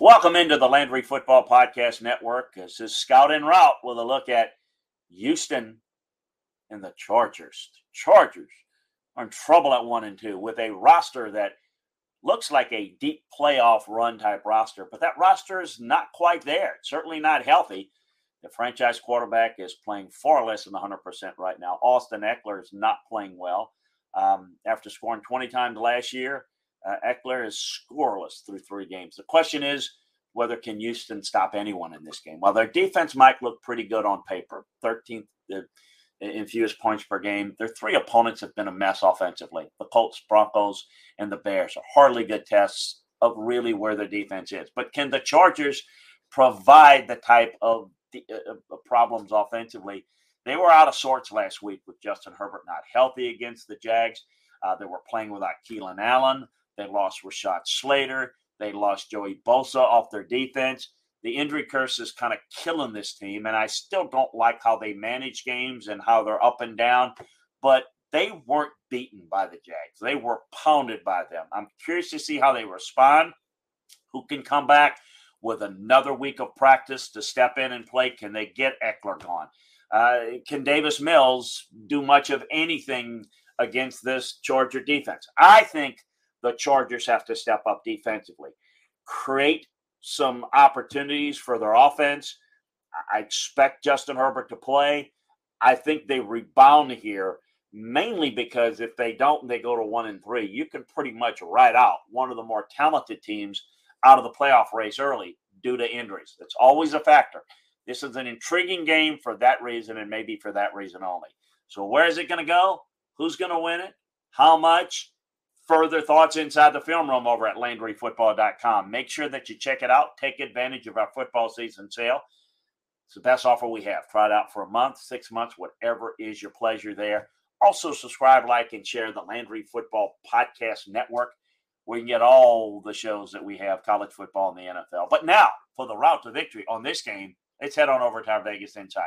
Welcome into the Landry Football Podcast Network. This is Scout en Route with a look at Houston and the Chargers. The Chargers are in trouble at one and two with a roster that looks like a deep playoff run type roster, but that roster is not quite there. It's certainly not healthy. The franchise quarterback is playing far less than 100% right now. Austin Ekeler is not playing well. Um, after scoring 20 times last year, uh, Ekeler is scoreless through three games. The question is whether can Houston stop anyone in this game. While their defense might look pretty good on paper, 13th in fewest points per game, their three opponents have been a mess offensively. The Colts, Broncos, and the Bears are hardly good tests of really where their defense is. But can the Chargers provide the type of, the, uh, problems offensively? They were out of sorts last week with Justin Herbert not healthy against the Jags. Uh, they were playing without Keenan Allen. They lost Rashawn Slater. They lost Joey Bosa off their defense. The injury curse is kind of killing this team, and I still don't like how they manage games and how they're up and down. But they weren't beaten by the Jags; they were pounded by them. I'm curious to see how they respond. Who can come back with another week of practice to step in and play? Can they get Ekeler gone? Uh, can Davis Mills do much of anything against this Charger defense? I think the Chargers have to step up defensively, create some opportunities for their offense. I expect Justin Herbert to play. I think they rebound here mainly because if they don't and they go to one and three, you can pretty much write out one of the more talented teams out of the playoff race early due to injuries. That's always a factor. This is an intriguing game for that reason and maybe for that reason only. So, where is it going to go? Who's going to win it? How much? Further thoughts inside the film room over at LandryFootball.com. Make sure that you check it out. Take advantage of our football season sale. It's the best offer we have. Try it out for a month, six months, whatever is your pleasure there. Also, subscribe, like, and share the Landry Football Podcast Network. We can get all the shows that we have, college football and the NFL. But now, for the route to victory on this game, let's head on over to our Vegas Insider.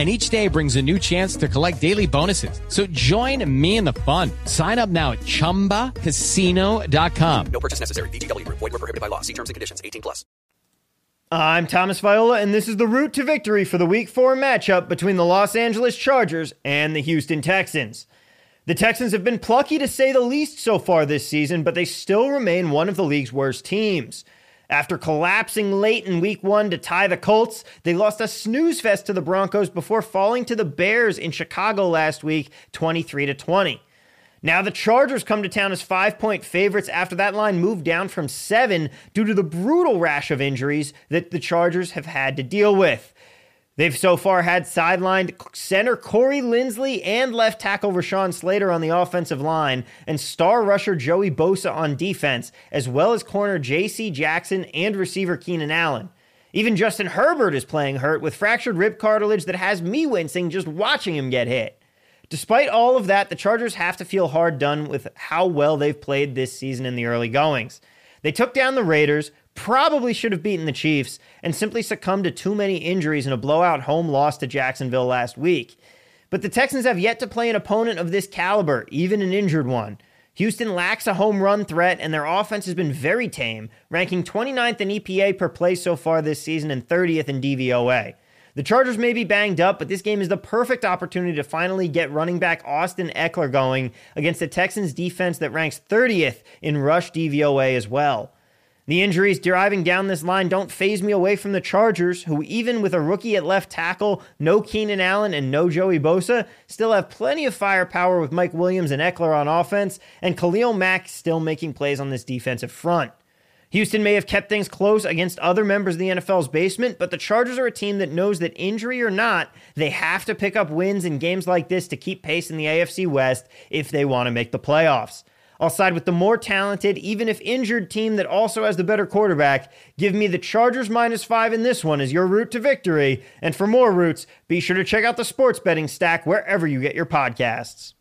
and each day brings a new chance to collect daily bonuses. So join me in the fun. Sign up now at ChumbaCasino.com. No purchase necessary. VGW. Void were prohibited by law. See terms and conditions. 18 plus. I'm Thomas Viola, and this is the route to victory for the Week 4 matchup between the Los Angeles Chargers and the Houston Texans. The Texans have been plucky to say the least so far this season, but they still remain one of the league's worst teams. After collapsing late in week one to tie the Colts, they lost a snooze fest to the Broncos before falling to the Bears in Chicago last week, 23 to 20. Now the Chargers come to town as five point favorites after that line moved down from seven due to the brutal rash of injuries that the Chargers have had to deal with. They've so far had sidelined center Corey Linsley and left tackle Rashawn Slater on the offensive line, and star rusher Joey Bosa on defense, as well as corner J.C. Jackson and receiver Keenan Allen. Even Justin Herbert is playing hurt with fractured rib cartilage that has me wincing just watching him get hit. Despite all of that, the Chargers have to feel hard done with how well they've played this season in the early goings. They took down the Raiders, probably should have beaten the Chiefs, and simply succumbed to too many injuries in a blowout home loss to Jacksonville last week. But the Texans have yet to play an opponent of this caliber, even an injured one. Houston lacks a home run threat, and their offense has been very tame, ranking 29th in EPA per play so far this season and 30th in DVOA. The Chargers may be banged up, but this game is the perfect opportunity to finally get running back Austin Ekeler going against the Texans defense that ranks 30th in rush DVOA as well. The injuries driving down this line don't faze me away from the Chargers, who, even with a rookie at left tackle, no Keenan Allen, and no Joey Bosa, still have plenty of firepower with Mike Williams and Ekeler on offense, and Khalil Mack still making plays on this defensive front. Houston may have kept things close against other members of the NFL's basement, but the Chargers are a team that knows that injury or not, they have to pick up wins in games like this to keep pace in the AFC West if they want to make the playoffs. I'll side with the more talented, even if injured team that also has the better quarterback. Give me the Chargers minus five in this one as your route to victory. And for more routes, be sure to check out the sports betting stack wherever you get your podcasts.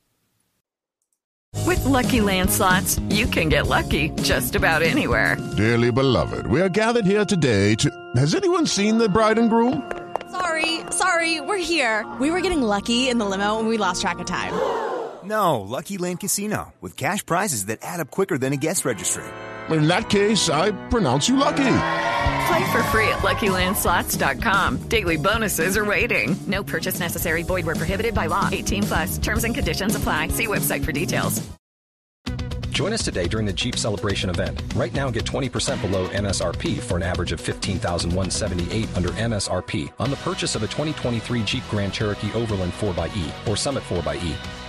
With Lucky Land slots, you can get lucky just about anywhere. Dearly beloved, we are gathered here today to. Has anyone seen the bride and groom? Sorry, sorry, we're here. We were getting lucky in the limo and we lost track of time. No, Lucky Land Casino, with cash prizes that add up quicker than a guest registry. In that case, I pronounce you lucky. Play for free at LuckyLandSlots.com. Daily bonuses are waiting. No purchase necessary. Void where prohibited by law. 18 plus. Terms and conditions apply. See website for details. Join us today during the Jeep Celebration event. Right now, get 20% below MSRP for an average of 15178 under MSRP on the purchase of a 2023 Jeep Grand Cherokee Overland 4xE or Summit 4xE.